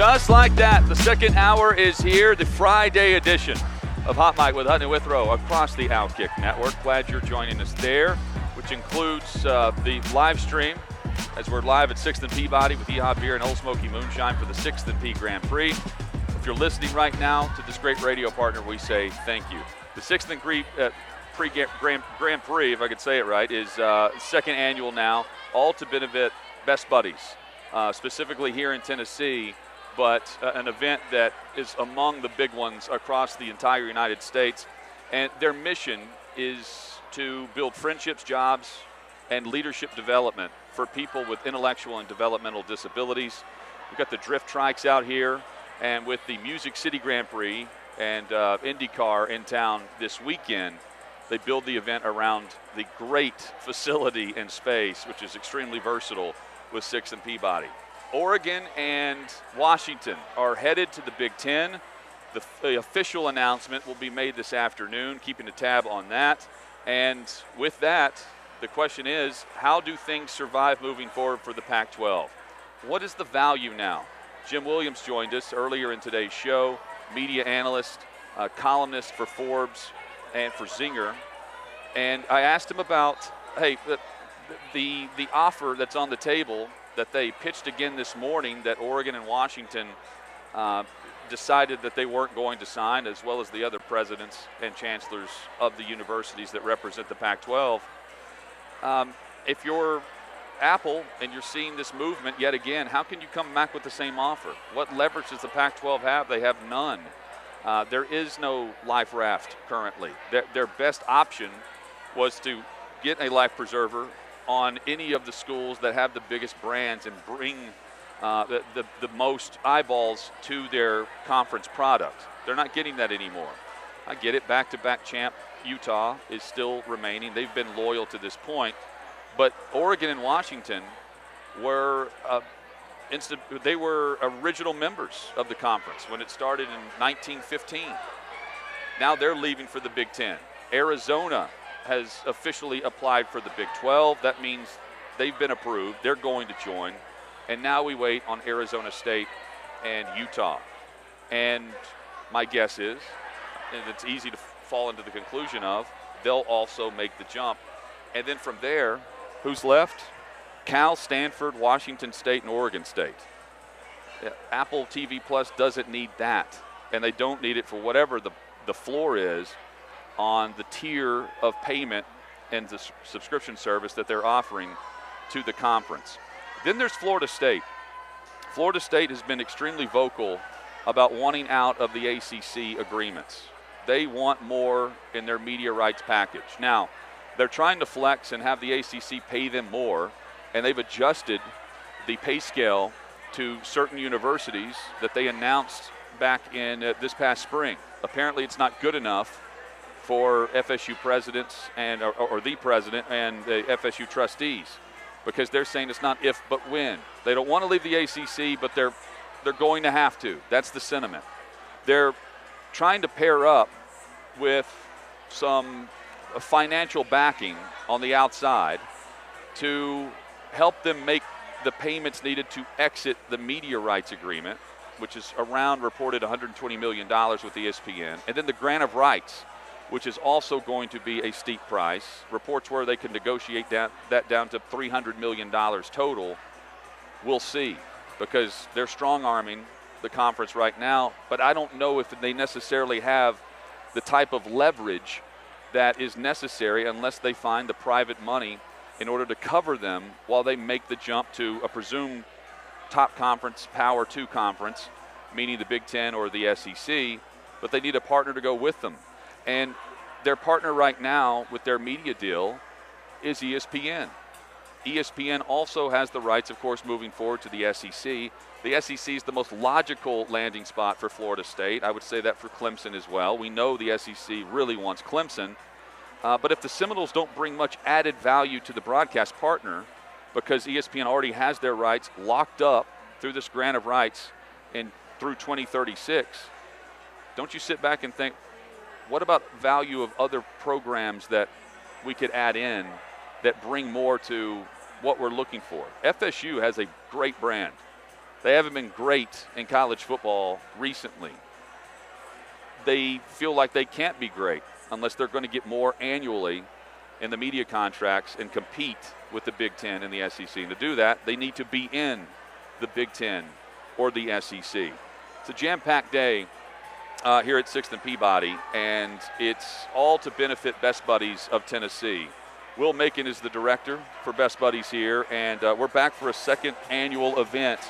Just like that, the second hour is here, the Friday edition of Hot Mic with Hutton and Withrow across the Outkick Network. Glad you're joining us there, which includes uh, the live stream as we're live at 6th and Peabody with Yeehaw Beer and Old Smoky Moonshine for the 6th and P Grand Prix. If you're listening right now to this great radio partner, we say thank you. The 6th and uh, pre Grand, Grand Prix, if I could say it right, is uh, second annual now, all to benefit Best Buddies, uh, specifically here in Tennessee but uh, an event that is among the big ones across the entire United States. And their mission is to build friendships, jobs, and leadership development for people with intellectual and developmental disabilities. We've got the drift trikes out here, and with the Music City Grand Prix and uh, IndyCar in town this weekend, they build the event around the great facility and space, which is extremely versatile with Six and Peabody. Oregon and Washington are headed to the Big Ten. The, the, official announcement will be made this afternoon, keeping a tab on that. And with that, the question is how do things survive moving forward for the Pac 12? What is the value now? Jim Williams joined us earlier in today's show, media analyst, uh, columnist for Forbes and for Zinger. And I asked him about hey, the, the, the offer that's on the table that they pitched again this morning that Oregon and Washington uh, decided that they weren't going to sign, as well as the other presidents and chancellors of the universities that represent the Pac 12. Um, if you're Apple and you're seeing this movement yet again, how can you come back with the same offer? What leverage does the Pac 12 have? They have none. Uh, there is no life raft currently. Their, their best option was to get a life preserver on any of the schools that have the biggest brands and bring uh, the, the, the most eyeballs to their conference product. They're not getting that anymore. I get it. Back to back champ Utah is still remaining. They've been loyal to this point. But Oregon and Washington were. Uh, they were original members of the conference when it started in 1915. Now they're leaving for the Big Ten. Arizona has officially applied for the Big 12. That means they've been approved. They're going to join. And now we wait on Arizona State and Utah. And my guess is, and it's easy to fall into the conclusion of, they'll also make the jump. And then from there, who's left? Cal, Stanford, Washington State, and Oregon State. Apple TV Plus doesn't need that. And they don't need it for whatever the, the floor is on the tier of payment and the subscription service that they're offering to the conference. Then there's Florida State. Florida State has been extremely vocal about wanting out of the ACC agreements. They want more in their media rights package. Now, they're trying to flex and have the ACC pay them more, and they've adjusted the pay scale to certain universities that they announced back in uh, this past spring. Apparently, it's not good enough for FSU presidents and or, or, the president and the FSU trustees because they're saying it's not if but when. They don't want to leave the ACC, but they're they're going to have to. That's the sentiment. They're trying to pair up with some financial backing on the outside to help them make the payments needed to exit the media rights agreement, which is around reported $120 million with ESPN, and then the grant of rights which is also going to be a steep price. Reports where they can negotiate that, that down to $300 million total. We'll see because they're strong arming the conference right now, but I don't know if they necessarily have the type of leverage that is necessary unless they find the private money in order to cover them while they make the jump to a presumed top conference, Power 2 conference, meaning the Big Ten or the SEC, but they need a partner to go with them. And their partner right now with their media deal is ESPN. ESPN also has the rights, of course, moving forward to the SEC. The SEC is the most logical landing spot for Florida State. I would say that for Clemson as well. We know the SEC really wants Clemson. Uh, but if the Seminoles don't bring much added value to the broadcast partner, because ESPN already has their rights locked up through this grant of rights and through 2036, don't you sit back and think, what about value of other programs that we could add in that bring more to what we're looking for? FSU has a great brand. they haven't been great in college football recently. They feel like they can't be great unless they're going to get more annually in the media contracts and compete with the Big Ten and the SEC. And to do that, they need to be in the Big Ten or the SEC. It's a jam packed day uh, here at 6th and Peabody, and it's all to benefit Best Buddies of Tennessee. Will Macon is the director for Best Buddies here, and uh, we're back for a second annual event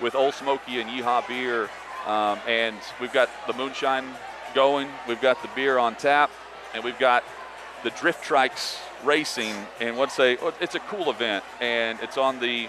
with Old Smoky and Yeehaw Beer. Um, and we've got the moonshine going, we've got the beer on tap, and we've got the drift trikes racing. And what's a it's a cool event, and it's on the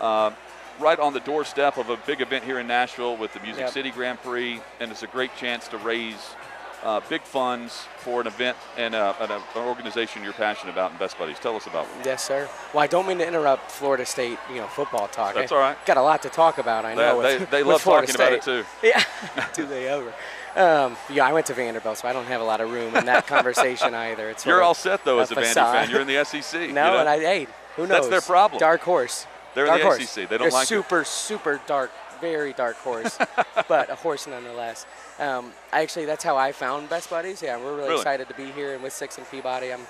uh, right on the doorstep of a big event here in Nashville with the Music Yep. City Grand Prix, and it's a great chance to raise uh, big funds for an event and, uh, and a, an organization you're passionate about in Best Buddies. Tell us about it. Yes, sir. Well, I don't mean to interrupt Florida State, you know, football talk. That's I all right. Got a lot to talk about. I know. They, with- they, they love Florida talking about it State. too. Yeah, do they ever? Um, yeah, I went to Vanderbilt, so I don't have a lot of room in that conversation either. It's You're all set though as a Vandy fan. You're in the SEC. you No, know? and I hey, who knows? That's their problem. Dark horse. They're in dark the horse. SEC. They don't They're like it. super, super dark, very dark horse, but a horse nonetheless. Um, actually, that's how I found Best Buddies. Yeah, we're really, Really? excited to be here and with Six and Peabody. I'm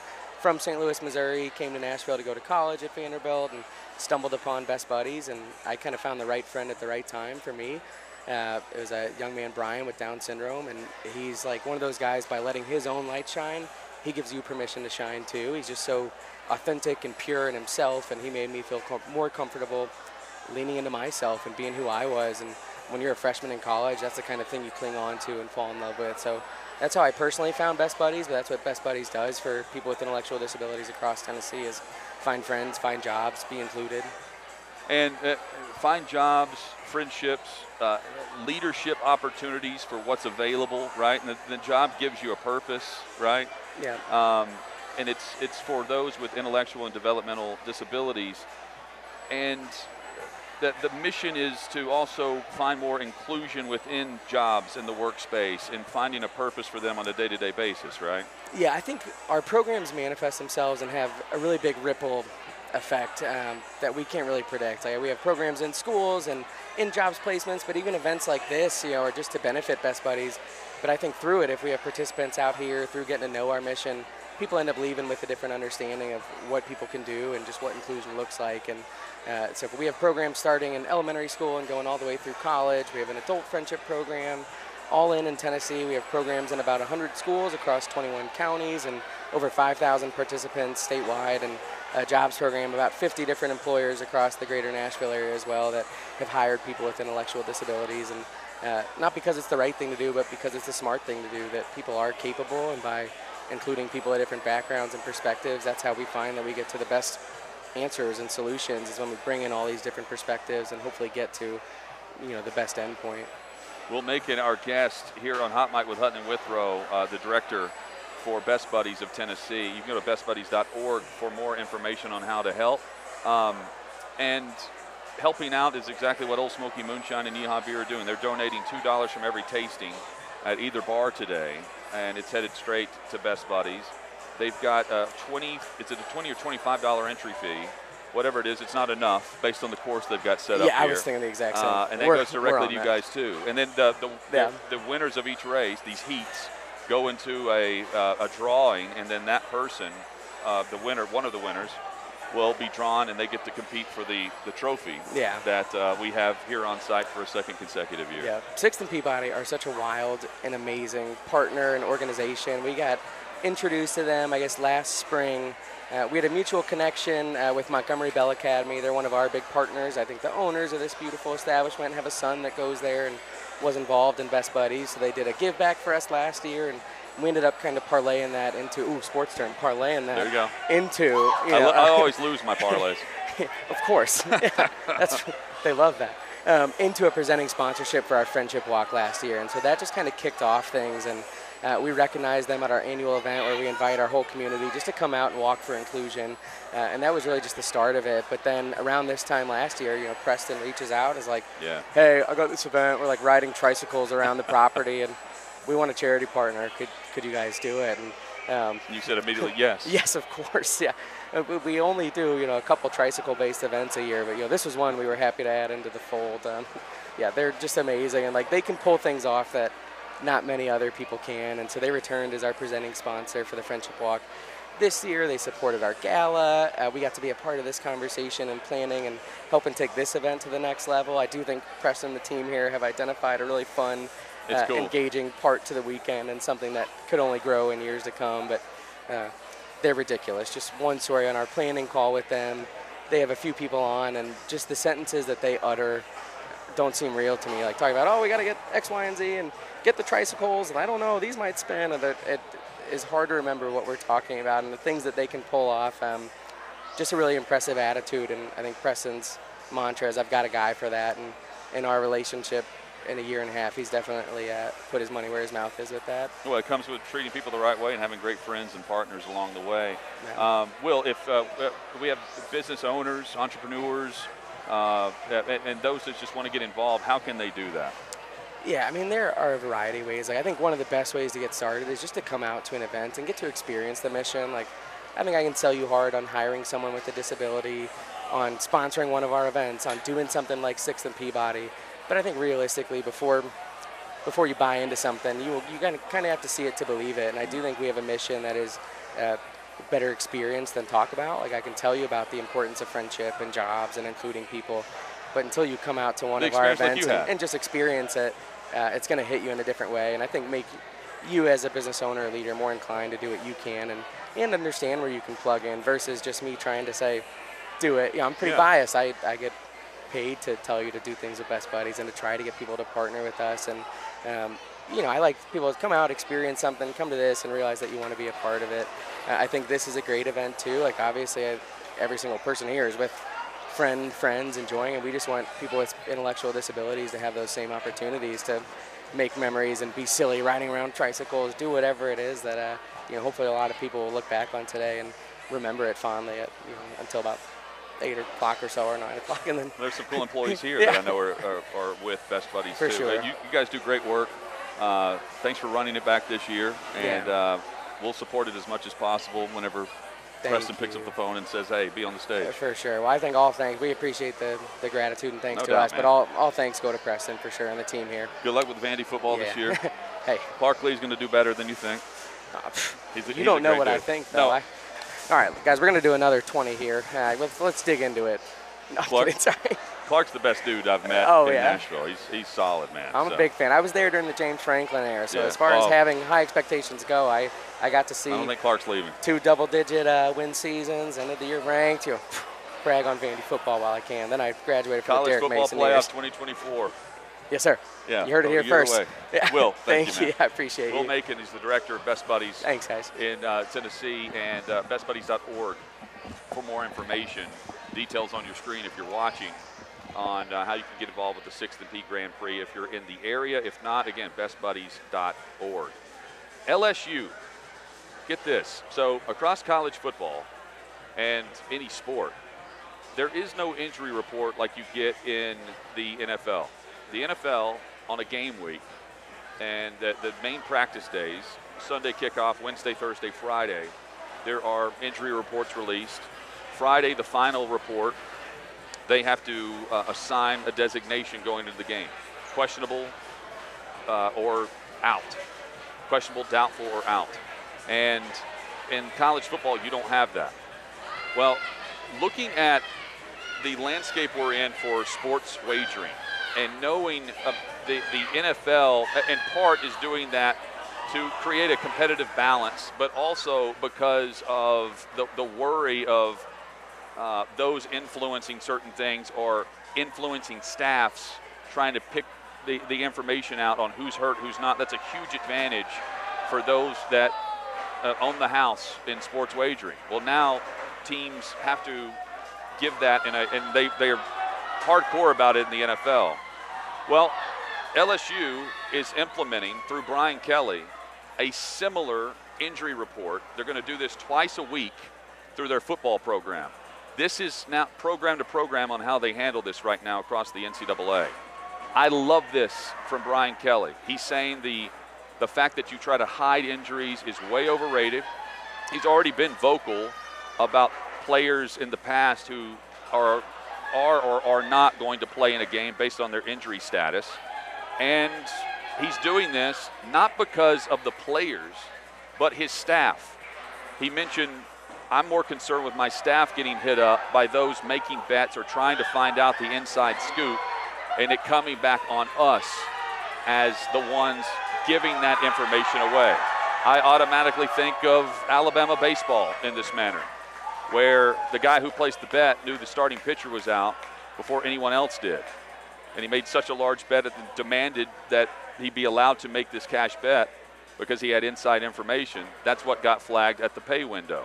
from St. Louis, Missouri. Came to Nashville to go to college at Vanderbilt and stumbled upon Best Buddies, and I kind of found the right friend at the right time for me. Uh, it was a young man, Brian, with Down syndrome, and he's like one of those guys. By letting his own light shine, he gives you permission to shine too. He's just so authentic and pure in himself, and he made me feel com- more comfortable leaning into myself and being who I was. And when you're a freshman in college, that's the kind of thing you cling on to and fall in love with. So that's how I personally found Best Buddies, but that's what Best Buddies does for people with intellectual disabilities across Tennessee is find friends, find jobs, be included. and uh, find jobs, friendships, uh, leadership opportunities for what's available, right? And the, the job gives you a purpose, right? Yeah. Um, and it's it's for those with intellectual and developmental disabilities, and that the mission is to also find more inclusion within jobs in the workspace and finding a purpose for them on a day-to-day basis, right? Yeah, I think our programs manifest themselves and have a really big ripple effect um, that we can't really predict. Like we have programs in schools and in jobs placements, but even events like this, you know, are just to benefit Best Buddies. But I think through it, if we have participants out here through getting to know our mission, people end up leaving with a different understanding of what people can do and just what inclusion looks like. And uh, so we have programs starting in elementary school and going all the way through college. We have an adult friendship program all in in Tennessee. We have programs in about 100 schools across 21 counties and over 5,000 participants statewide, and a jobs program, about 50 different employers across the greater Nashville area as well that have hired people with intellectual disabilities. And uh, not because it's the right thing to do, but because it's the smart thing to do, that people are capable, and by including people of different backgrounds and perspectives, that's how we find that we get to the best answers and solutions is when we bring in all these different perspectives and hopefully get to you know the best end point. We'll make it our guest here on Hot Mic with Hutton and Withrow, uh, the director for Best Buddies of Tennessee. You can go to bestbuddies.org for more information on how to help. Um, and helping out is exactly what Old Smoky Moonshine and Yeehaw Beer are doing. They're donating $2 from every tasting at either bar today, and it's headed straight to Best Buddies. They've got a 20, it's a 20 or $25 entry fee. Whatever it is, it's not enough based on the course they've got set up yeah, I was thinking the exact same. Uh, and that We're- goes directly to you that. guys too. And then the the, Yeah. the, the winners of each race, these heats, go into a uh, a drawing, and then that person, uh, the winner, one of the winners, will be drawn, and they get to compete for the the trophy Yeah. that uh, we have here on site for a second consecutive year. Yeah, Sixth and Peabody are such a wild and amazing partner and organization. We got introduced to them, I guess, last spring. Uh, we had a mutual connection uh, with Montgomery Bell Academy. They're one of our big partners. I think the owners of this beautiful establishment have a son that goes there and was involved in Best Buddies. So they did a give back for us last year, and we ended up kind of parlaying that into ooh sports term, parlaying that There you go. into. You I, know, I uh, always lose my parlays. of course. Yeah, that's they love that. Um, into a presenting sponsorship for our friendship walk last year, and so that just kind of kicked off things. And uh, we recognized them at our annual event where we invite our whole community just to come out and walk for inclusion. Uh, and that was really just the start of it. But then around this time last year, you know, Preston reaches out, is like, Yeah. "Hey, I got this event. We're like riding tricycles around the property, and we want a charity partner. Could could you guys do it?" And Um, you said immediately yes. yes, of course. Yeah, Uh, we- only do you know a couple tricycle-based events a year, but you know this was one we were happy to add into the fold. Um, yeah, they're just amazing, and like they can pull things off that not many other people can, and so they returned as our presenting sponsor for the Friendship Walk. This year, they supported our gala. Uh, we got to be a part of this conversation and planning and helping take this event to the next level. I do think Preston and the team here have identified a really fun, uh, cool. engaging part to the weekend and something that could only grow in years to come. But uh, they're ridiculous. Just one story on our planning call with them. They have a few people on, and just the sentences that they utter don't seem real to me. Like talking about, oh, we got to get X, Y, and Z, and get the tricycles, and I don't know, these might spin. And it is hard to remember what we're talking about and the things that they can pull off. Um, just a really impressive attitude, and I think Preston's mantra is, "I've got a guy for that." And in our relationship, in a year and a half, he's definitely uh, put his money where his mouth is with that. Well, it comes with treating people the right way and having great friends and partners along the way. Yeah. Um, Will, if uh, uh, we have business owners, entrepreneurs, uh, and, and those that just want to get involved, how can they do that? Yeah, I mean there are a variety of ways. Like I think one of the best ways to get started is just to come out to an event and get to experience the mission. Like I think I can sell you hard on hiring someone with a disability, on sponsoring one of our events, on doing something like Sixth and Peabody. But I think realistically, before before you buy into something, you you kind of kind of have to see it to believe it. And I do think we have a mission that is uh, better experience than talk about. Like I can tell you about the importance of friendship and jobs and including people, but until you come out to one The of our like events and, and just experience it, uh, it's going to hit you in a different way. And I think make you as a business owner or leader more inclined to do what you can and and understand where you can plug in versus just me trying to say, do it. Yeah, I'm pretty Yeah. biased. I, I get paid to tell you to do things with Best Buddies and to try to get people to partner with us. And, um, you know, I like people to come out, experience something, come to this, and realize that you want to be a part of it. Uh, I think this is a great event, too. Like, obviously, I, every single person here is with friend, friends, enjoying, and we just want people with intellectual disabilities to have those same opportunities to make memories and be silly, riding around tricycles, do whatever it is that, uh, you know, hopefully a lot of people will look back on today and remember it fondly at, you know, until about 8 o'clock or so or 9 o'clock, and then There's some cool employees here Yeah. that I know are, are, are with Best Buddies For too. sure. You, you guys do great work. Uh, thanks for running it back this year, and Yeah. uh, we'll support it as much as possible whenever Thank Preston picks up the phone and says, "Hey, be on the stage." Uh, For sure. Well, I think all thanks. We appreciate the, the gratitude and thanks No to doubt, us, but all, all thanks go to Preston for sure and the team here. Good luck with Vandy football this year. hey, Clark Lea's going to do better than you think. uh, He's a- you he's don't know what I think, though. No. I, all right, guys, we're going to do another 20 here. All right, let's, let's dig into it. No, Clark- kidding, sorry. Clark's the best dude I've met Oh, in yeah? Nashville. He's, he's solid, man. I'm So, a big fan. I was there during the James Franklin era, so Yeah. as far as Oh. having high expectations go, I, I got to see I don't think Clark's leaving. two double-digit uh, win seasons, end of the year ranked. You know, brag on Vandy football while I can. Then I graduated from the College Derek football Mason playoffs years. 2024. Yes, sir. Yeah, You heard it here first. Yeah. Will, thank, Thank you, you. I appreciate it. Will you. Macon, he's the director of Best Buddies Thanks, guys. in uh, Tennessee and uh, bestbuddies.org for more information. Details on your screen if you're watching on uh, how you can get involved with the 6th and P Grand Prix if you're in the area. If not, again, bestbuddies.org. LSU, get this. So, across college football and any sport, there is no injury report like you get in the NFL. The NFL on a game week and the, the main practice days, Sunday kickoff, Wednesday, Thursday, Friday, there are injury reports released. Friday, the final report, they have to uh, assign a designation going into the game questionable uh, or out. Questionable, doubtful, or out. And in college football, you don't have that. Well, looking at the landscape we're in for sports wagering and knowing uh, the, the NFL, uh, in part, is doing that to create a competitive balance, but also because of the, the worry of uh, those influencing certain things or influencing staffs trying to pick the, the information out on who's hurt, who's not. That's a huge advantage for those that uh, own the house in sports wagering. Well, now teams have to give that, a, and they, they are hardcore about it in the NFL. Well, LSU is implementing through Brian Kelly a similar injury report. They're going to do this twice a week through their football program. This is now program to program on how they handle this right now across the NCAA. I love this from Brian Kelly. He's saying the The fact that you try to hide injuries is way overrated. He's already been vocal about players in the past who are are or are not going to play in a game based on their injury status. And he's doing this not because of the players, but his staff. He mentioned, I'm more concerned with my staff getting hit up by those making bets or trying to find out the inside scoop and it coming back on us as the ones giving that information away. I automatically think of Alabama baseball in this manner, where the guy who placed the bet knew the starting pitcher was out before anyone else did. And he made such a large bet and demanded that he be allowed to make this cash bet because he had inside information. That's what got flagged at the pay window.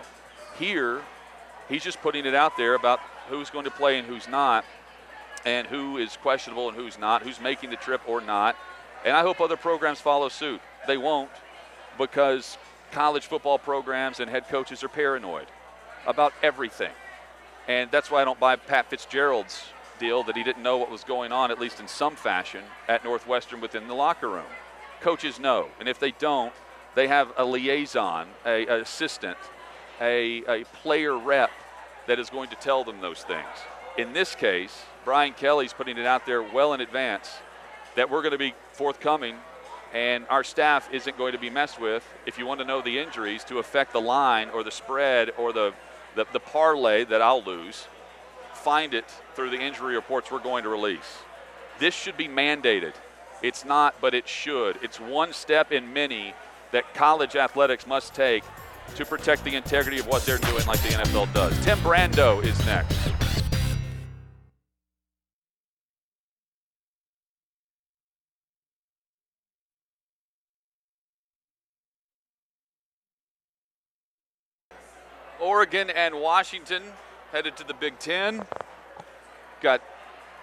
Here, he's just putting it out there about who's going to play and who's not, and who is questionable and who's not, who's making the trip or not. And I hope other programs follow suit. They won't because college football programs and head coaches are paranoid about everything. And that's why I don't buy Pat Fitzgerald's deal that he didn't know what was going on, at least in some fashion, at Northwestern within the locker room. Coaches know. And if they don't, they have a liaison, a, a assistant, a, a player rep that is going to tell them those things. In this case, Brian Kelly's putting it out there well in advance that we're going to be forthcoming and our staff isn't going to be messed with if you want to know the injuries to affect the line or the spread or the, the, the parlay that I'll lose. Find it through the injury reports we're going to release. This should be mandated. It's not, but it should. It's one step in many that college athletics must take to protect the integrity of what they're doing, like the NFL does. Tim Brando is next. Oregon and Washington headed to the Big Ten. Got,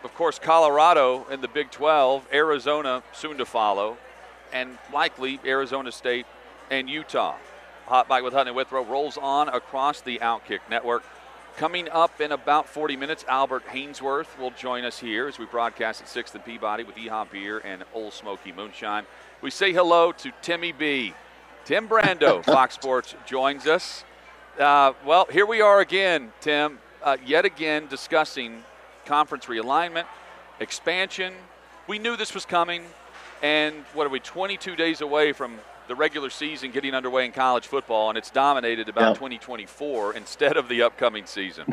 of course, Colorado in the Big 12, Arizona soon to follow, and likely Arizona State and Utah. Hot Bite with Hutton and Withrow rolls on across the Outkick Network. Coming up in about 40 minutes, Albert Haynesworth will join us here as we broadcast at 6th and Peabody with Yeehaw Beer and Old Smoky Moonshine. We say hello to Timmy B. Tim Brando, Fox Sports, joins us. Uh, well, here we are again, Tim, uh, yet again discussing conference realignment, expansion. We knew this was coming, and what are we, 22 days away from the regular season getting underway in college football, and it's dominated about 2024 instead of the upcoming season.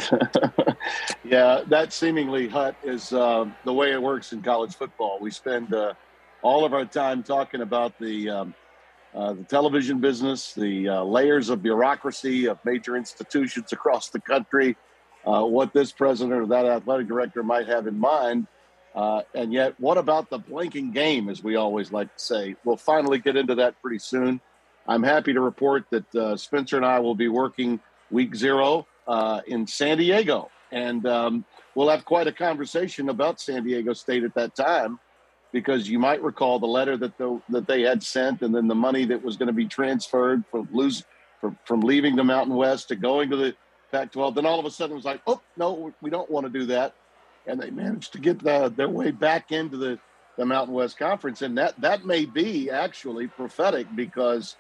yeah, that seemingly, Hut, is uh, the way it works in college football. We spend uh, all of our time talking about the um, uh, the television business, the uh, layers of bureaucracy of major institutions across the country, uh, what this president or that athletic director might have in mind. Uh, and yet, what about the blinking game, as we always like to say? We'll finally get into that pretty soon. I'm happy to report that Spencer and I will be working week zero in San Diego. And um, we'll have quite a conversation about San Diego State at that time because you might recall the letter that the, that they had sent, and then the money that was going to be transferred from lose from, from leaving the Mountain West to going to the Pac-12. Then all of a sudden it was like, oh no, we don't want to do that, and they managed to get the, their way back into the the Mountain West Conference, and that that may be actually prophetic because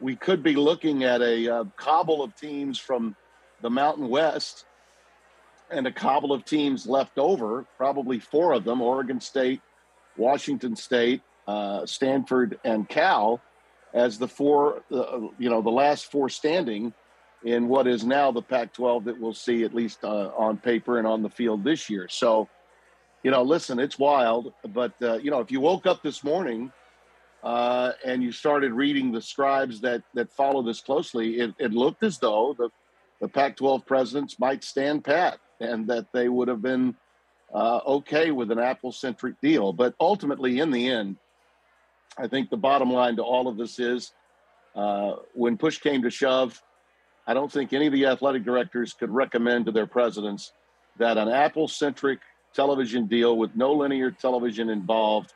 we could be looking at a, a cobble of teams from the Mountain West and a cobble of teams left over, probably four of them, Oregon State, Washington State, uh, Stanford, and Cal as the four, uh, you know, the last four standing in what is now the Pac-12 that we'll see at least uh, on paper and on the field this year. So, you know, listen, it's wild, but uh, you know, if you woke up this morning uh, and you started reading the scribes that that follow this closely, it, it looked as though the the Pac-12 presidents might stand pat and that they would have been uh, okay with an Apple centric deal. But ultimately, in the end, I think the bottom line to all of this is uh, when push came to shove, I don't think any of the athletic directors could recommend to their presidents that an Apple centric television deal with no linear television involved,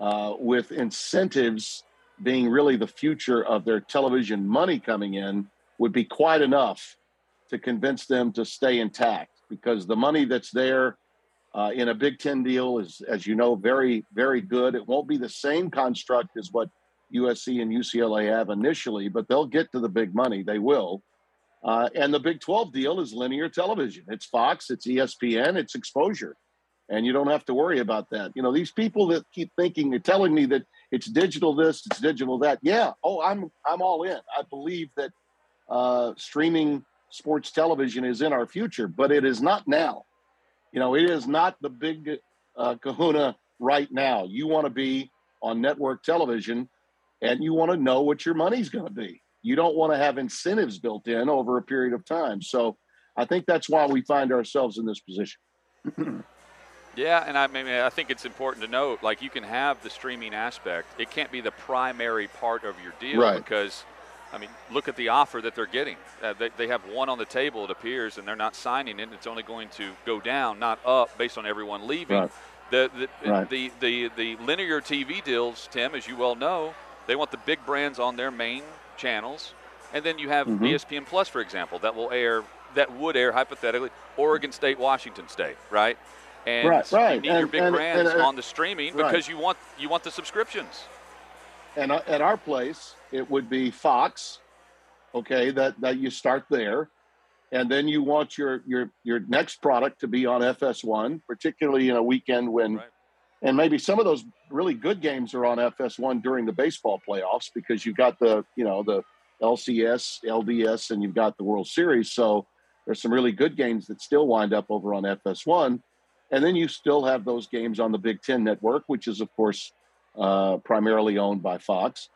uh, with incentives being really the future of their television money coming in, would be quite enough to convince them to stay intact because the money that's there uh, in a Big Ten deal is, as you know, very, very good. It won't be the same construct as what USC and UCLA have initially, but they'll get to the big money. They will. Uh, and the Big 12 deal is linear television. It's Fox, it's ESPN, it's exposure. And you don't have to worry about that. You know, these people that keep thinking, they're telling me that it's digital this, it's digital that. Yeah. Oh, I'm I'm all in. I believe that uh, streaming sports television is in our future, but it is not now. You know, it is not the big uh, kahuna right now. You want to be on network television and you want to know what your money's going to be. You don't want to have incentives built in over a period of time. So I think that's why we find ourselves in this position. yeah, and I mean, I think it's important to note, like you can have the streaming aspect. It can't be the primary part of your deal right. because, I mean, look at the offer that they're getting. Uh, they, they have one on the table, it appears, and they're not signing it. It's only going to go down, not up, based on everyone leaving. Right. The the, right. the the the linear TV deals, Tim, as you well know, they want the big brands on their main channels, and then you have mm-hmm. ESPN Plus, for example, that will air that would air hypothetically Oregon State, Washington State, right? And right, right. you need and, your big and, brands and, on the streaming because you want you want the subscriptions. And uh, at our place, it would be Fox. Okay, that that you start there, and then you want your your your next product to be on FS1, particularly in a weekend when, right. and maybe some of those really good games are on FS1 during the baseball playoffs because you've got the you know the LCS, LDS, and you've got the World Series. So there's some really good games that still wind up over on FS1, and then you still have those games on the Big Ten Network, which is of course uh, primarily owned by Fox,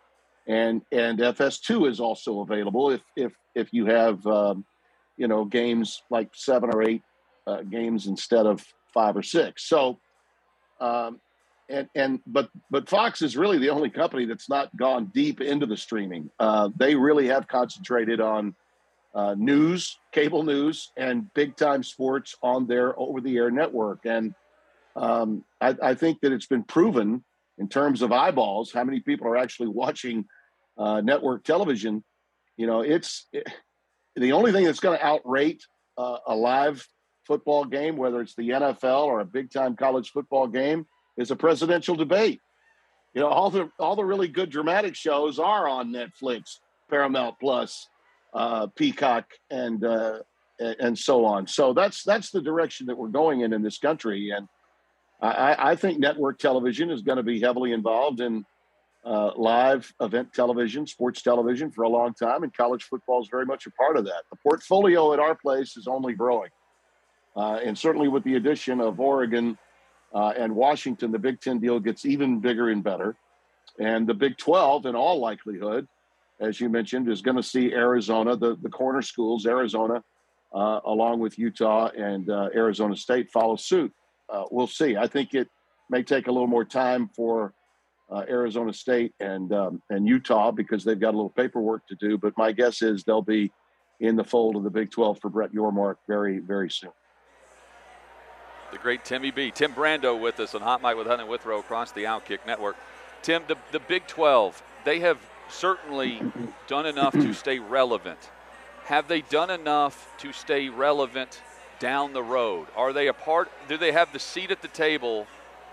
and and FS2 is also available if if if you have. Um, you know, games like seven or eight uh, games instead of five or six. So, um, and and but but Fox is really the only company that's not gone deep into the streaming. Uh, they really have concentrated on uh, news, cable news, and big time sports on their over the air network. And um, I, I, think that it's been proven in terms of eyeballs how many people are actually watching uh, network television. You know, it's. It, the only thing that's going to outrate uh, a live football game, whether it's the NFL or a big time college football game, is a presidential debate. You know, all the all the really good dramatic shows are on Netflix, Paramount Plus, uh, Peacock, and uh, and so on. So that's that's the direction that we're going in in this country, and I, I think network television is going to be heavily involved in uh, live event television, sports television for a long time, and college football is very much a part of that. The portfolio at our place is only growing. Uh, and certainly with the addition of Oregon uh, and Washington, the Big Ten deal gets even bigger and better. And the Big 12, in all likelihood, as you mentioned, is going to see Arizona, the, the corner schools, Arizona, uh, along with Utah and uh, Arizona State, follow suit. Uh, we'll see. I think it may take a little more time for uh, Arizona State and um, and Utah because they've got a little paperwork to do. But my guess is they'll be in the fold of the Big 12 for Brett Yormark very very soon. The great Timmy B, Tim Brando with us on Hot Mic with Hutton and Withrow across the Outkick Network. Tim, the the Big 12, they have certainly done enough to stay relevant. Have they done enough to stay relevant down the road? Are they a part? Do they have the seat at the table?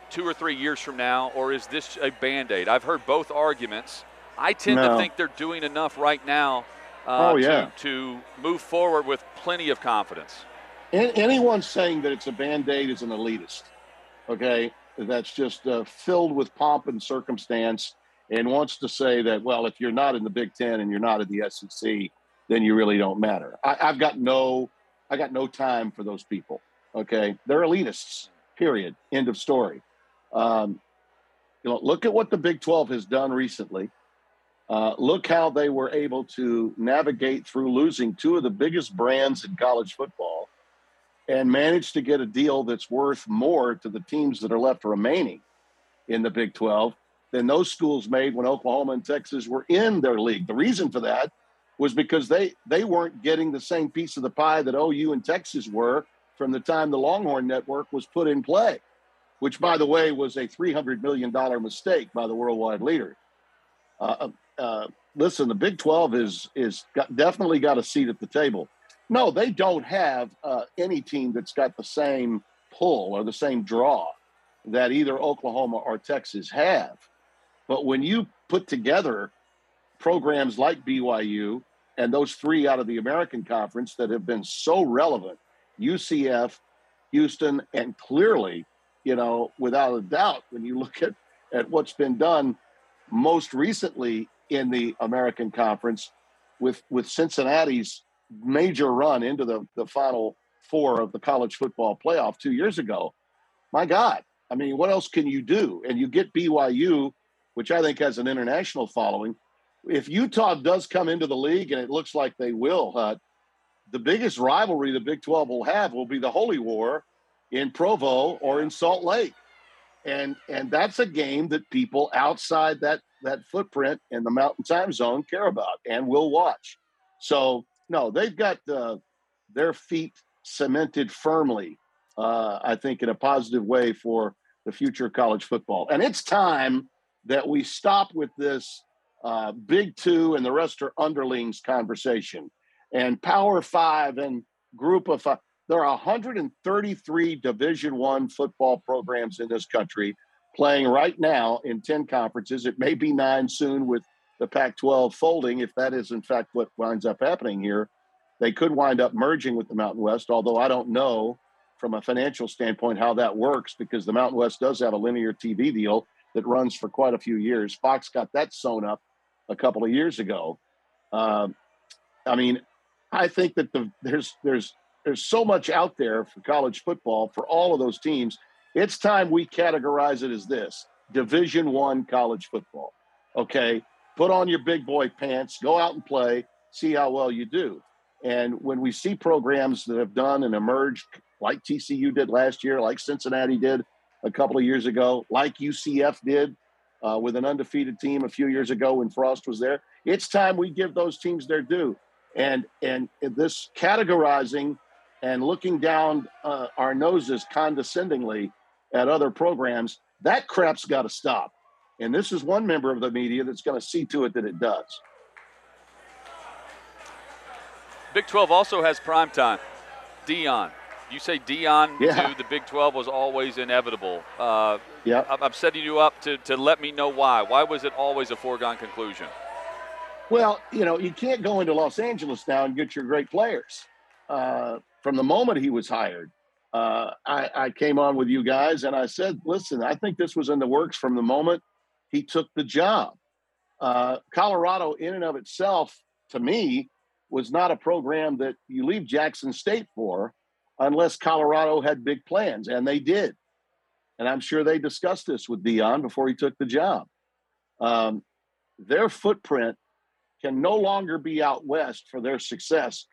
two or three years from now, or is this a band aid? I've heard both arguments. I tend no. to think they're doing enough right now uh, oh, yeah. to, to move forward with plenty of confidence. Anyone saying that it's a band aid is an elitist, okay? That's just uh, filled with pomp and circumstance and wants to say that, well, if you're not in the Big Ten and you're not in the SEC, then you really don't matter. I, I've got no, I got no time for those people. Okay, they're elitists. Period. End of story. Um, you know, look at what the Big 12 has done recently. Uh, look how they were able to navigate through losing two of the biggest brands in college football and manage to get a deal that's worth more to the teams that are left remaining in the Big 12 than those schools made when Oklahoma and Texas were in their league. The reason for that was because they they weren't getting the same piece of the pie that OU and Texas were from the time the Longhorn Network was put in play which, by the way, was a $300 million mistake by the worldwide leader. Uh, uh, listen, the Big 12 is is got, definitely got a seat at the table. No, they don't have uh, any team that's got the same pull or the same draw that either Oklahoma or Texas have. But when you put together programs like BYU and those three out of the American Conference that have been so relevant, UCF, Houston, and clearly, you know, without a doubt, when you look at, at what's been done most recently in the American Conference with, with Cincinnati's major run into the, the final four of the college football playoff two years ago. My God, I mean, what else can you do? And you get BYU, which I think has an international following. If Utah does come into the league, and it looks like they will, Hut, the biggest rivalry the Big 12 will have will be the Holy War in Provo or in Salt Lake. And and that's a game that people outside that that footprint in the Mountain Time Zone care about and will watch. So no, they've got uh, their feet cemented firmly uh, I think, in a positive way for the future of college football. And it's time that we stop with this uh, Big Two and the rest are underlings conversation and Power Five and Group of Five. There are 133 Division One football programs in this country playing right now in 10 conferences. It may be nine soon with the Pac 12 folding, if that is in fact what winds up happening here. They could wind up merging with the Mountain West, although I don't know from a financial standpoint how that works because the Mountain West does have a linear TV deal that runs for quite a few years. Fox got that sewn up a couple of years ago. Uh, I mean, I think that the there's there's there's so much out there for college football for all of those teams. It's time we categorize it as this: Division One college football. Okay, put on your big boy pants, go out and play, see how well you do. And when we see programs that have done and emerged like TCU did last year, like Cincinnati did a couple of years ago, like UCF did uh, with an undefeated team a few years ago when Frost was there. It's time we give those teams their due. And and this categorizing and looking down uh, our noses condescendingly at other programs, that crap's got to stop. And this is one member of the media that's going to see to it that it does. Big 12 also has prime time. Deion, you say Deion yeah. to the Big 12 was always inevitable. Uh, yeah. I'm setting you up to, to let me know why. Why was it always a foregone conclusion? Well, you know, you can't go into Los Angeles now and get your great players. Uh, from the moment he was hired, uh, I, I, came on with you guys and I said, listen, I think this was in the works from the moment he took the job. Uh, Colorado, in and of itself, to me, was not a program that you leave Jackson State for unless Colorado had big plans, and they did. And I'm sure they discussed this with Deion before he took the job. Um, their footprint can no longer be out west for their success.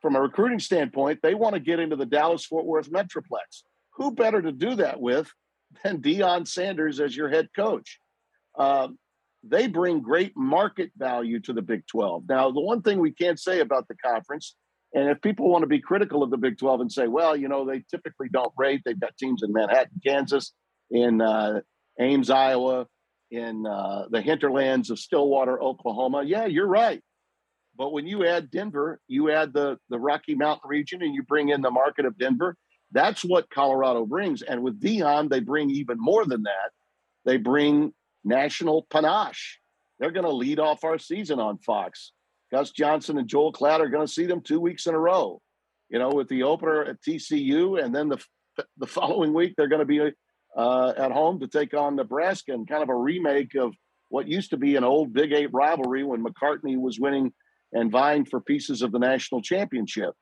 From a recruiting standpoint, they want to get into the Dallas Fort Worth Metroplex. Who better to do that with than Deion Sanders as your head coach? Um, they bring great market value to the Big 12. Now, the one thing we can't say about the conference and if people want to be critical of the Big 12 and say, well, you know, they typically don't rate, they've got teams in Manhattan, Kansas, in uh, Ames, Iowa, in uh, the hinterlands of Stillwater, Oklahoma. Yeah, you're right. But when you add Denver, you add the, the Rocky Mountain region and you bring in the market of Denver. That's what Colorado brings. And with Deion, they bring even more than that. They bring national panache. They're going to lead off our season on Fox. Gus Johnson and Joel Klatt are going to see them two weeks in a row. You know, with the opener at TCU, and then the the following week they're going to be uh, at home to take on Nebraska, and kind of a remake of what used to be an old Big Eight rivalry when McCartney was winning and vying for pieces of the national championship.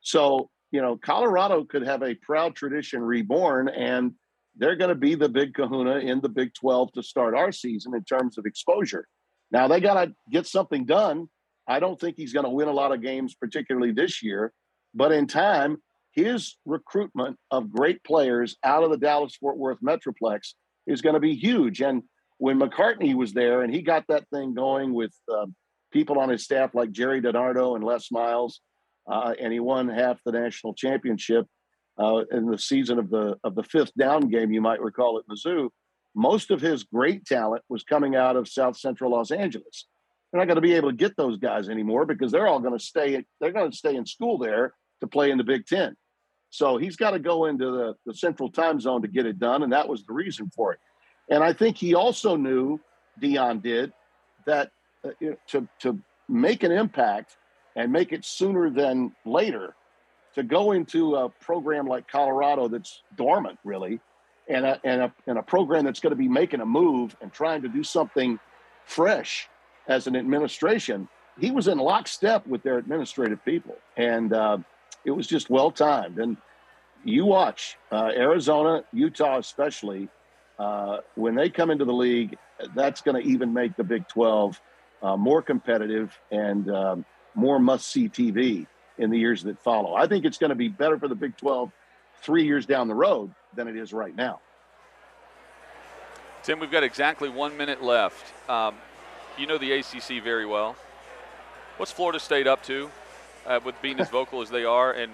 So, you know, Colorado could have a proud tradition reborn, and they're going to be the big kahuna in the Big 12 to start our season in terms of exposure. Now, they got to get something done I don't think he's going to win a lot of games, particularly this year. But in time, his recruitment of great players out of the Dallas Fort Worth Metroplex is going to be huge. And when McCartney was there and he got that thing going with um, people on his staff like Gerry DiNardo and Les Miles, uh, and he won half the national championship uh, in the season of the of the fifth down game, you might recall at Mizzou. Most of his great talent was coming out of South Central Los Angeles. They're not going to be able to get those guys anymore because they're all going to stay. They're going to stay in school there to play in the Big Ten. So he's got to go into the, the central time zone to get it done, and that was the reason for it. And I think he also knew Deion did that uh, to to make an impact and make it sooner than later to go into a program like Colorado that's dormant really and a, and a, and a program that's going to be making a move and trying to do something fresh as an administration he was in lockstep with their administrative people and uh, it was just well timed and you watch uh, Arizona Utah especially uh, when they come into the league that's going to even make the Big 12 uh, more competitive and um, more must see TV in the years that follow. I think it's going to be better for the Big 12 three years down the road than it is right now. Tim, we've got exactly one minute left. Um, you know the ACC very well. What's Florida State up to uh, with being as vocal as they are, and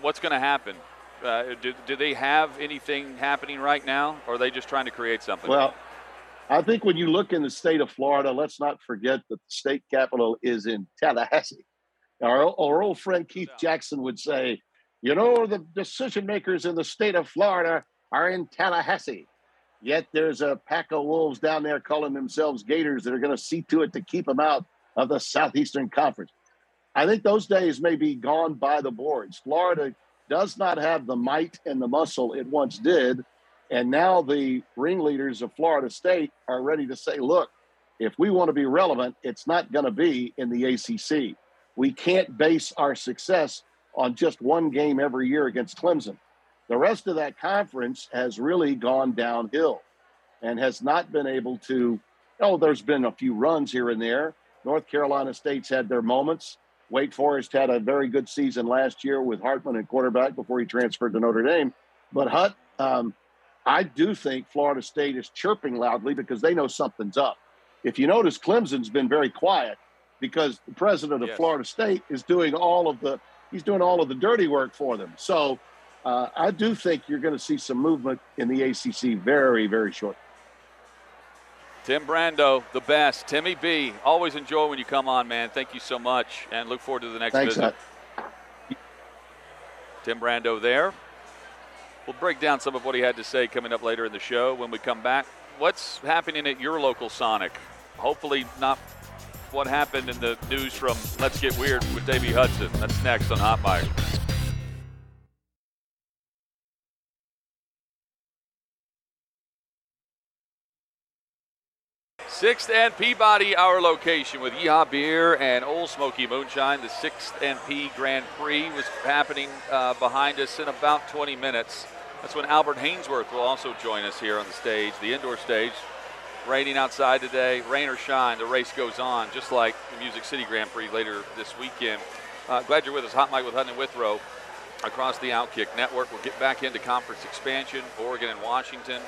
what's going to happen? Uh, do, do they have anything happening right now, or are they just trying to create something? Well, I think when you look in the state of Florida, let's not forget that the state capital is in Tallahassee. Our, our old friend Keith Jackson would say, you know, the decision makers in the state of Florida are in Tallahassee. Yet there's a pack of wolves down there calling themselves Gators that are going to see to it to keep them out of the Southeastern Conference. I think those days may be gone by the boards. Florida does not have the might and the muscle it once did. And now the ringleaders of Florida State are ready to say, look, if we want to be relevant, it's not going to be in the ACC. We can't base our success on just one game every year against Clemson. The rest of that conference has really gone downhill and has not been able to. Oh, there's been a few runs here and there. North Carolina State's had their moments. Wake Forest had a very good season last year with Hartman at quarterback before he transferred to Notre Dame. But Hut, um, I do think Florida State is chirping loudly because they know something's up. If you notice, Clemson's been very quiet because the president of yes. Florida State is doing all of the he's doing all of the dirty work for them. So uh, I do think you're going to see some movement in the ACC very, very short. Tim Brando, the best. Timmy B, always enjoy when you come on, man. Thank you so much, and look forward to the next Thanks, visit. Hut. Tim Brando there. We'll break down some of what he had to say coming up later in the show when we come back. What's happening at your local Sonic? Hopefully, not what happened in the news from Let's Get Weird with Davey Hudson. That's next on Hot Mic. 6th and Peabody, our location with Yeehaw Beer and Ole Smoky Moonshine. The 6th and P Grand Prix was happening uh, behind us in about 20 minutes. That's when Albert Haynesworth will also join us here on the stage, the indoor stage. Raining outside today, rain or shine, the race goes on, just like the Music City Grand Prix later this weekend. Uh, glad you're with us. Hot Mic with Hutton and Withrow across the Outkick Network. We'll get back into conference expansion, Oregon and Washington.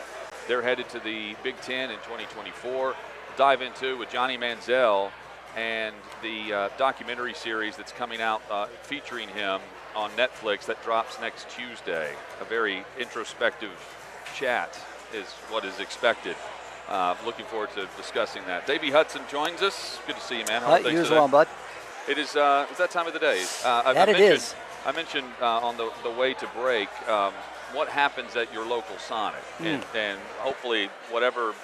They're headed to the Big Ten in 2024 dive into with Johnny Manziel and the uh, documentary series that's coming out uh, featuring him on Netflix that drops next Tuesday. A very introspective chat is what is expected. Uh, looking forward to discussing that. Davey Hudson joins us. Good to see you, man. How you as well, bud. It is. Uh, it's that time of the day. Uh, that I, it is. I mentioned uh, on the, the way to break um, what happens at your local Sonic, mm. and, and hopefully whatever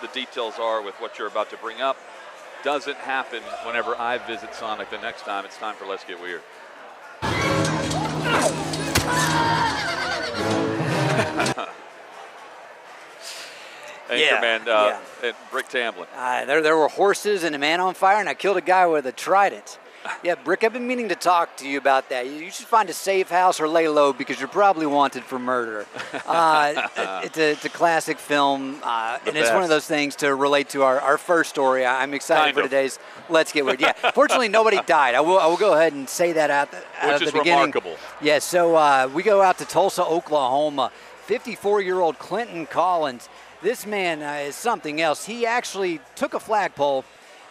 the details are with what you're about to bring up doesn't happen whenever I visit Sonic the next time it's time for Let's Get Weird. Anchorman yeah, uh, yeah. Brick Tamland. Uh, there, there were horses and a man on fire, and I killed a guy with a trident. Yeah, Brick, I've been meaning to talk to you about that. You should find a safe house or lay low because you're probably wanted for murder. Uh, it's, a, it's, a, classic film, uh, and best. it's one of those things to relate to our, our first story. I'm excited kind for of. today's Let's Get Weird. Yeah, fortunately, nobody died. I will, I will go ahead and say that at the, Which the is beginning. remarkable. Yeah, so uh, we go out to Tulsa, Oklahoma. 54 year old Clinton Collins. This man uh, is something else. He actually took a flagpole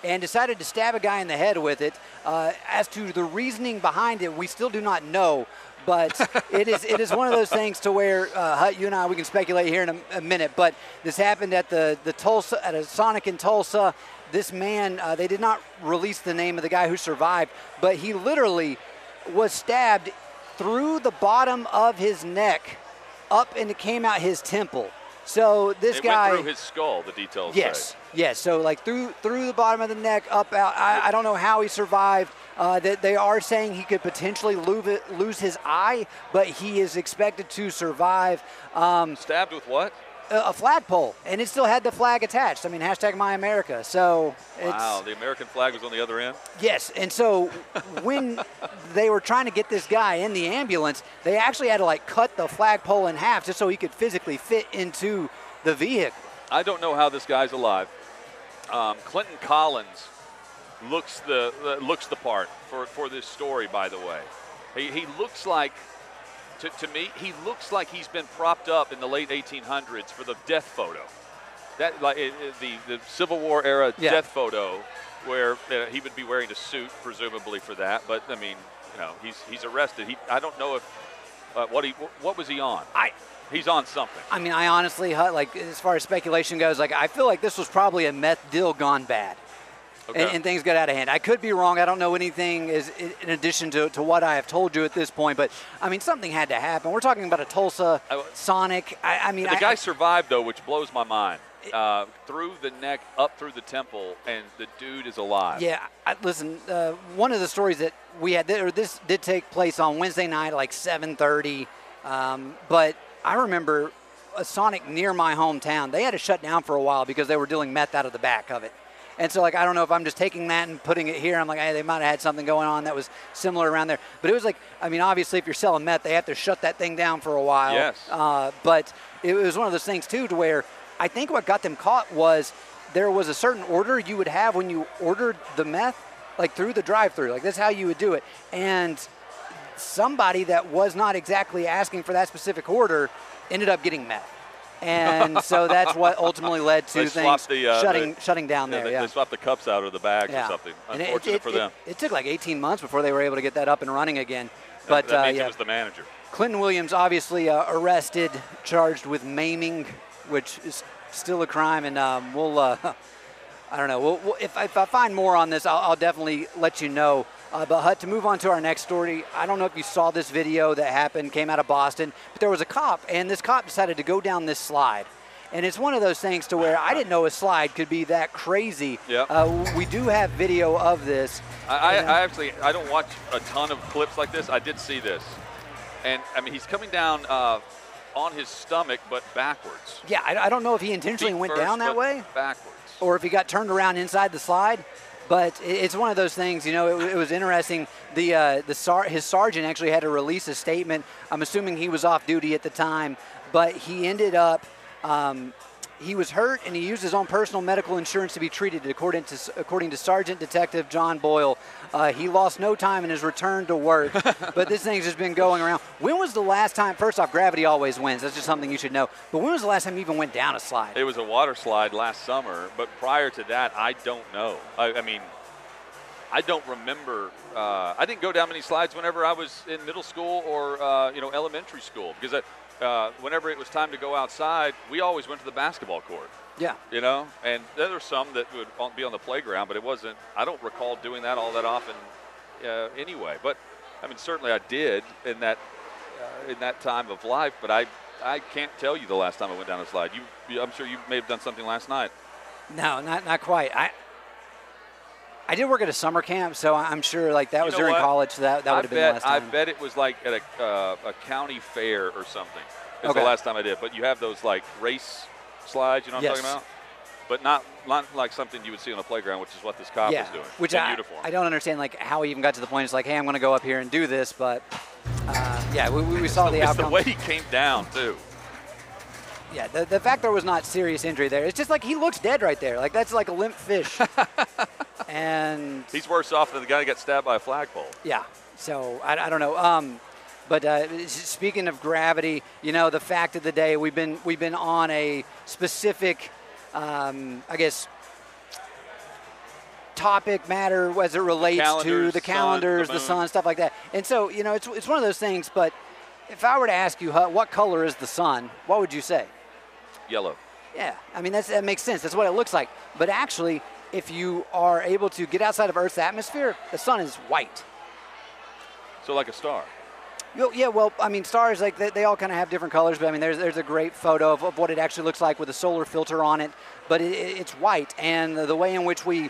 and decided to stab a guy in the head with it. Uh, as to the reasoning behind it, we still do not know. But it is it is one of those things to where uh, Hut, you and I we can speculate here in a, a, minute. But this happened at the the Tulsa at a Sonic in Tulsa. This man uh, they did not release the name of the guy who survived, but he literally was stabbed through the bottom of his neck, up and it came out his temple. So this it guy. went through his skull. The details. Yes, say. Yes. So like through through the bottom of the neck, up out. I, I don't know how he survived. Uh, that they are saying he could potentially lose, it, lose his eye, but he is expected to survive. Um, Stabbed with what? a, a flagpole, and it still had the flag attached. I mean, hashtag My America. So it's Wow, the American flag was on the other end. yes. And so when they were trying to get this guy in the ambulance, they actually had to like cut the flagpole in half just so he could physically fit into the vehicle. I don't know how this guy's alive. Um, Clinton Collins looks the uh, looks the part for, for this story. By the way, he, he looks like to, to me he looks like he's been propped up in the late 1800s for the death photo. That like it, it- the the Civil War era Yeah. death photo where uh, he would be wearing a suit presumably for that. But I mean, you know, he's he's arrested. He I don't know if uh, what he what was he on. I He's on something. I mean, I honestly, like, as far as speculation goes, like, I feel like this was probably a meth deal gone bad. Okay. And, and things got out of hand. I could be wrong. I don't know anything is in addition to, to what I have told you at this point, but I mean, something had to happen. We're talking about a Tulsa I- Sonic. I, I mean, The guy I- survived though, which blows my mind. Uh, through the neck, up through the temple, and the dude is alive. Yeah, I, listen. Uh, one of the stories that we had, or this did take place on Wednesday night, like 7:30. Um, but I remember a Sonic near my hometown. They had to shut down for a while because they were dealing meth out of the back of it. And so, like, I don't know if I'm just taking that and putting it here. I'm like, hey, they might have had something going on that was similar around there. But it was like, I mean, obviously, if you're selling meth, they have to shut that thing down for a while. Yes. Uh, but it was one of those things too, to where I think what got them caught was there was a certain order you would have when you ordered the meth, like through the drive-through. Like that's how you would do it. And somebody that was not exactly asking for that specific order ended up getting met. And so that's what ultimately led to things the, uh, shutting the- shutting down Yeah, there. they, yeah. they swapped the cups out of the bags yeah. or something. And it- Unfortunate it, for it- them. It, took like 18 months before they were able to get that up and running again. But that uh, means yeah. it was the manager. Clinton Williams obviously uh, arrested, charged with maiming, which is still a crime, and um, we'll. Uh, I don't know. We'll, we'll, if, if I find more on this, I'll, I'll definitely let you know. Uh, but Hut, to move on to our next story, I don't know if you saw this video that happened, came out of Boston, but there was a cop, and this cop decided to go down this slide. And it's one of those things to where I didn't know a slide could be that crazy. Yep. Uh, we do have video of this. I, I, uh, I actually I don't watch a ton of clips like this. I did see this, and I mean he's coming down uh, on his stomach but backwards. yeah, I, I don't know if he intentionally Feet went first, down that way. Backwards. or if he got turned around inside the slide. But it's one of those things, you know. It, it was interesting. The uh, the sar- his sergeant actually had to release a statement. I'm assuming he was off duty at the time, but he ended up. Um, he was hurt, and he used his own personal medical insurance to be treated. According to according to Sergeant Detective John Boyle, uh, he lost no time in his return to work. but this thing's just been going around. When was the last time? First off, gravity always wins. That's just something you should know. But when was the last time you even went down a slide? It was a water slide last summer, but prior to that, I don't know. I, I mean, I don't remember. Uh, I didn't go down many slides whenever I was in middle school or uh, you know elementary school because I, uh, whenever it was time to go outside, we always went to the basketball court. Yeah. You know, and there were some that would be on the playground, but it wasn't. I don't recall doing that all that often, uh, anyway. But I mean, certainly I did in that uh, in that time of life. But I I can't tell you the last time I went down a slide. You, you I'm sure you may have done something last night. No, not not quite. I I did work at a summer camp, so I'm sure like that You was during what? college. So that that would have been last I bet it was like at a uh, a county fair or something. It's Okay. the last time I did. But you have those like race slides. You know what Yes. I'm talking about? But not not like something you would see on a playground, which is what this cop yeah, was doing. which in I, uniform. I don't understand like how he even got to the point. It's like, hey, I'm going to go up here and do this, but uh, yeah, we, we we saw the it's outcome. the way he came down too. yeah, the, the fact there was not serious injury there. It's just like he looks dead right there. Like that's like a limp fish. and He's worse off than the guy that got stabbed by a flagpole. Yeah. So I, I don't know. Um, but uh, speaking of gravity, you know, the fact of the day, we've been we've been on a specific, um, I guess, topic matter as it relates to calendars, the sun, calendars, the the, sun, stuff like that. And so you know, it's it's one of those things. But if I were to ask you, what color is the sun? What would you say? Yellow. Yeah, I mean that's, that makes sense. That's what it looks like. But actually, if you are able to get outside of Earth's atmosphere, the sun is white. So like a star. Yeah, well, I mean, stars like they, they all kind of have different colors, but I mean, there's there's a great photo of, of what it actually looks like with a solar filter on it, but it, it's white, and the, way in which we,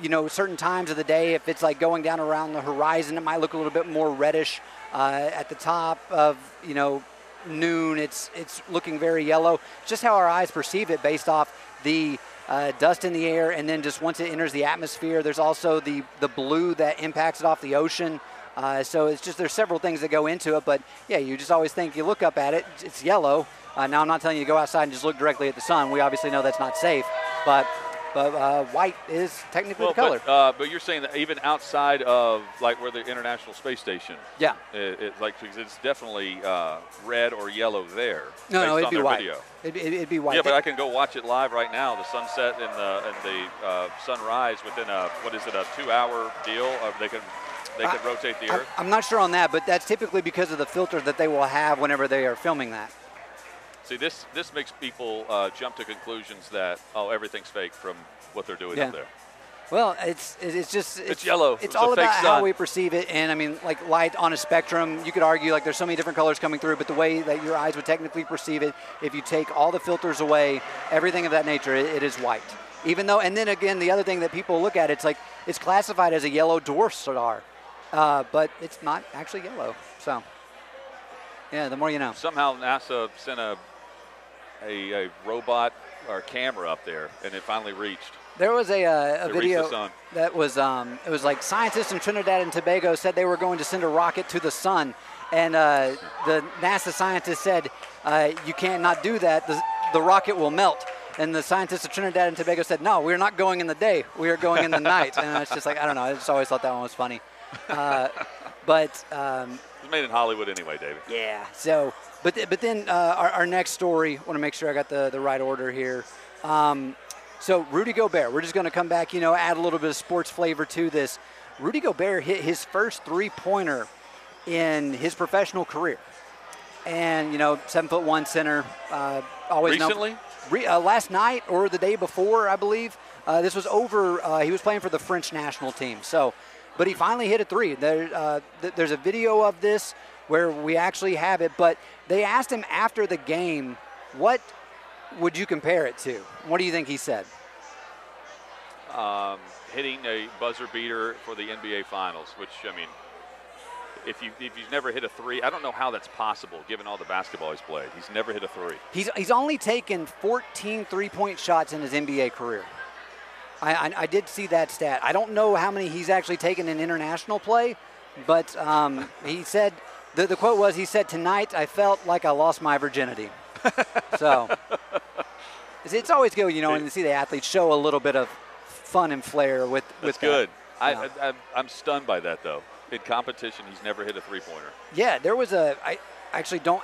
you know, certain times of the day, if it's like going down around the horizon, it might look a little bit more reddish. Uh, at the top of you know noon, it's it's looking very yellow. Just how our eyes perceive it based off the uh, dust in the air, and then just once it enters the atmosphere, there's also the the blue that impacts it off the ocean. Uh, so it's just there's several things that go into it, but yeah, you just always think you look up at it, it's yellow. Uh, now I'm not telling you to go outside and just look directly at the sun. We obviously know that's not safe, but but uh, white is technically well, the color. But, uh, but, you're saying that even outside of like where the International Space Station, yeah, it, it like it's definitely uh, red or yellow there. No, no, it'd be white. Video. It'd, it'd, be white. Yeah, but I can go watch it live right now. The sunset and the and the uh, sunrise within a what is it a two-hour deal? They can they could rotate the Earth? I'm not sure on that, but that's typically because of the filter that they will have whenever they are filming that. See, this this makes people uh, jump to conclusions that oh everything's fake from what they're doing yeah. up there. Well, it's it's just it's, it's yellow. It's, it's all about how we perceive it, and I mean, like light on a spectrum. You could argue like there's so many different colors coming through, but the way that your eyes would technically perceive it, if you take all the filters away, everything of that nature, it, it is white. Even though, and then again, the other thing that people look at, it's like it's classified as a yellow dwarf star uh, but it's not actually yellow. So, yeah, the more you know. Somehow NASA sent a, a, a robot or camera up there, and it finally reached. There was a, uh, a video that was um, it was like scientists in Trinidad and Tobago said they were going to send a rocket to the sun, and uh, the NASA scientist said uh, you can't not do that. The, the rocket will melt. And the scientists of Trinidad and Tobago said, no, we're not going in the day. We are going in the night. And it's just like, I don't know. I just always thought that one was funny. Uh, but um, it's made in Hollywood anyway, David. Yeah. So, but but then uh, our, our, next story. Want to make sure I got the the right order here. Um, so Rudy Gobert. We're just going to come back. You know, add a little bit of sports flavor to this. Rudy Gobert hit his first three pointer in his professional career, and you know, seven foot one center. Uh, always recently. re, uh, last night or the day before, I believe. Uh, this was over. Uh, he was playing for the French national team. So but he finally hit a three. There, uh, th- there's a video of this where we actually have it, but they asked him after the game, what would you compare it to? What do you think he said? Um, hitting a buzzer beater for the NBA Finals, which, I mean, if you if you've never hit a three, I don't know how that's possible given all the basketball he's played. He's never hit a three. He's he's only taken 14 three-point shots in his NBA career. I, I, I, did see that stat. I don't know how many he's actually taken in international play, but um, he said the, the quote was he said tonight I felt like I lost my virginity. so it's, it's, always good, you know, when you see the athletes show a little bit of fun and flair with with That's good. That, I, I, I'm stunned by that though. In competition, he's never hit a three pointer. Yeah, there was a. I actually don't.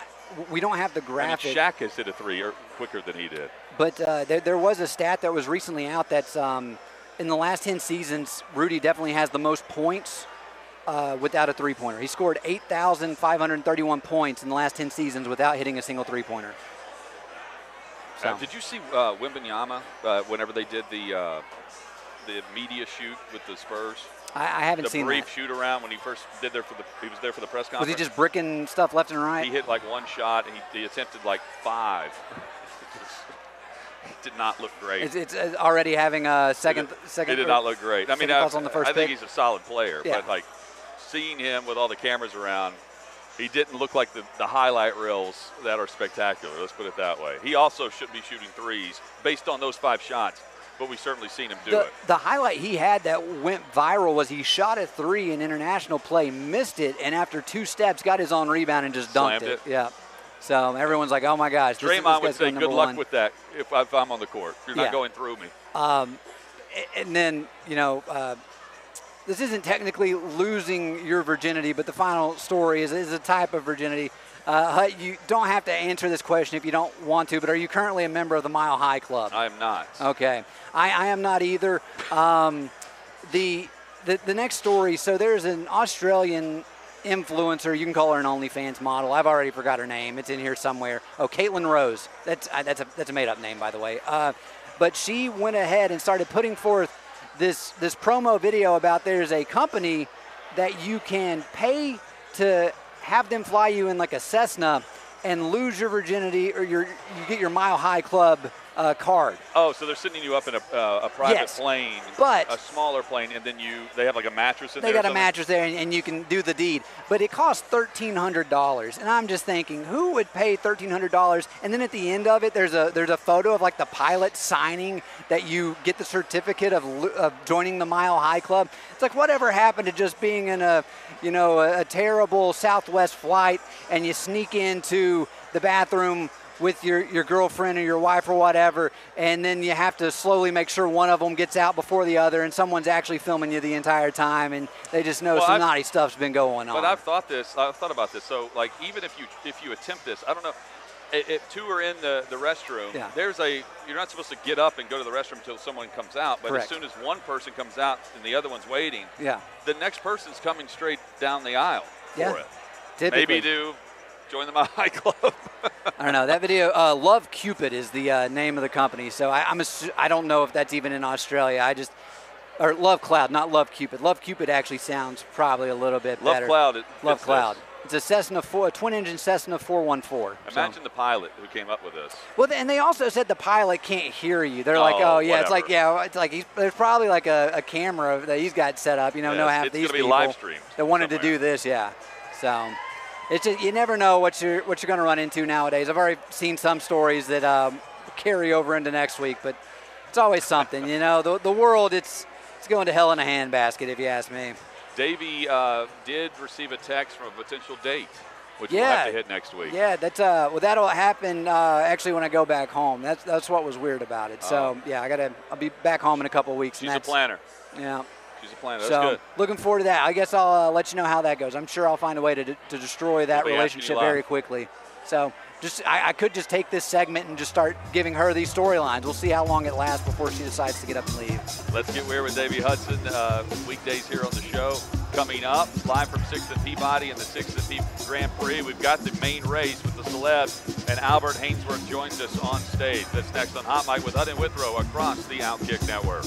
We don't have the graphic. I mean, Shaq has hit a three quicker than he did. But uh, there, there, was a stat that was recently out that's um, in the last 10 seasons, Rudy definitely has the most points uh, without a three pointer. He scored 8,531 points in the last 10 seasons without hitting a single three pointer. So. Uh, did you see uh, Wembanyama uh, whenever they did the uh, the media shoot with the Spurs? I, I haven't the seen brief that. shoot around when he first did there for the he was there for the press conference. Was he just bricking stuff left and right? He hit like one shot. He, he attempted like five did not look great. It's, it's already having a second. It, second. It did not look great. I mean, I, on the first I think pick. he's a solid player, yeah. but like seeing him with all the cameras around, he didn't look like the, the highlight reels that are spectacular. Let's put it that way. He also should be shooting threes based on those five shots, but we've certainly seen him do the, it. The highlight he had that went viral was he shot a three in international play, missed it, and after two steps got his own rebound and just dunked Slammed it. Yeah. So everyone's like, "Oh my gosh!" This, Draymond this would say, "Good luck one. with that if, if, I'm on the court. You're yeah. not going through me." Um, and then you know, uh, this isn't technically losing your virginity, but the final story is, is a type of virginity. Uh, you don't have to answer this question if you don't want to, but are you currently a member of the Mile High Club? I am not. Okay, I, I am not either. Um, the, the the next story. So there's an Australian influencer. You can call her an OnlyFans model. I've already forgot her name. It's in here somewhere. Oh, Caitlin Rose. That's that's a that's a made up name, by the way. Uh, but she went ahead and started putting forth this this promo video about there's a company that you can pay to have them fly you in like a Cessna and lose your virginity or your you get your Mile High Club uh, card. Oh, so they're sending you up in a, uh, a private Yes. plane, But- a smaller plane, and then you they have like a mattress in They there. or got a mattress there and, and you can do the deed. But it costs $1,300. And I'm just thinking, who would pay $1,300? And then at the end of it, there's a there's a photo of like the pilot signing that you get the certificate of, of joining the Mile High Club. It's like whatever happened to just being in a, you know, a, a terrible Southwest flight and you sneak into the bathroom with your, your girlfriend or your wife or whatever, and then you have to slowly make sure one of them gets out before the other, and someone's actually filming you the entire time, and they just know Well, some I've- naughty stuff's been going on. But I've thought this. I've thought about this. So, like, even if you if you attempt this, I don't know. If two are in the, the restroom, Yeah. there's a you're not supposed to get up and go to the restroom until someone comes out. But Correct. as soon as one person comes out and the other one's waiting, yeah, the next person's coming straight down the aisle Yeah. for it. typically. Maybe to join the Mile High Club. I don't know. That video, uh, Love Cupid is the uh, name of the company. So I, I'm assu- I don't know if that's even in Australia. I just or Love Cloud, not Love Cupid. Love Cupid actually sounds probably a little bit Love better. Cloud. It, Love it's Cloud. It's a Cessna 4, a twin-engine Cessna 414. So- Imagine the pilot who came up with this. Well, and they also said the pilot can't hear you. They're like, Oh, oh yeah, it's like yeah, it's like he's, there's probably like a, a camera that he's got set up. You know, Yeah, no half it's these gonna be people live streamed that wanted to do this. Yeah, so it's just, you never know what you're what you're going to run into nowadays. I've already seen some stories that um, carry over into next week, but it's always something. you know, the the world it's it's going to hell in a handbasket if you ask me. Davey uh, did receive a text from a potential date, which we'll Yeah. have to hit next week. Yeah, that's uh, well, that'll happen uh, actually when I go back home. That's that's what was weird about it. So yeah, I gotta I'll be back home in a couple of weeks. She's a planner. Yeah. She's. That's so good. looking forward to that. I guess I'll uh, let you know how that goes. I'm sure I'll find a way to, to destroy that We'll be asking you relationship very quickly. So just I, I could just take this segment and just start giving her these storylines. We'll see how long it lasts before she decides to get up and leave. Let's get weird with Davey Hudson. Uh, weekdays here on the show. Coming up, live from 6th and Peabody and the 6th and Peabody Grand Prix. We've got the main race with the celebs, and Albert Haynesworth joins us on stage. That's next on Hot Mic with Hutton Withrow across the Outkick Network.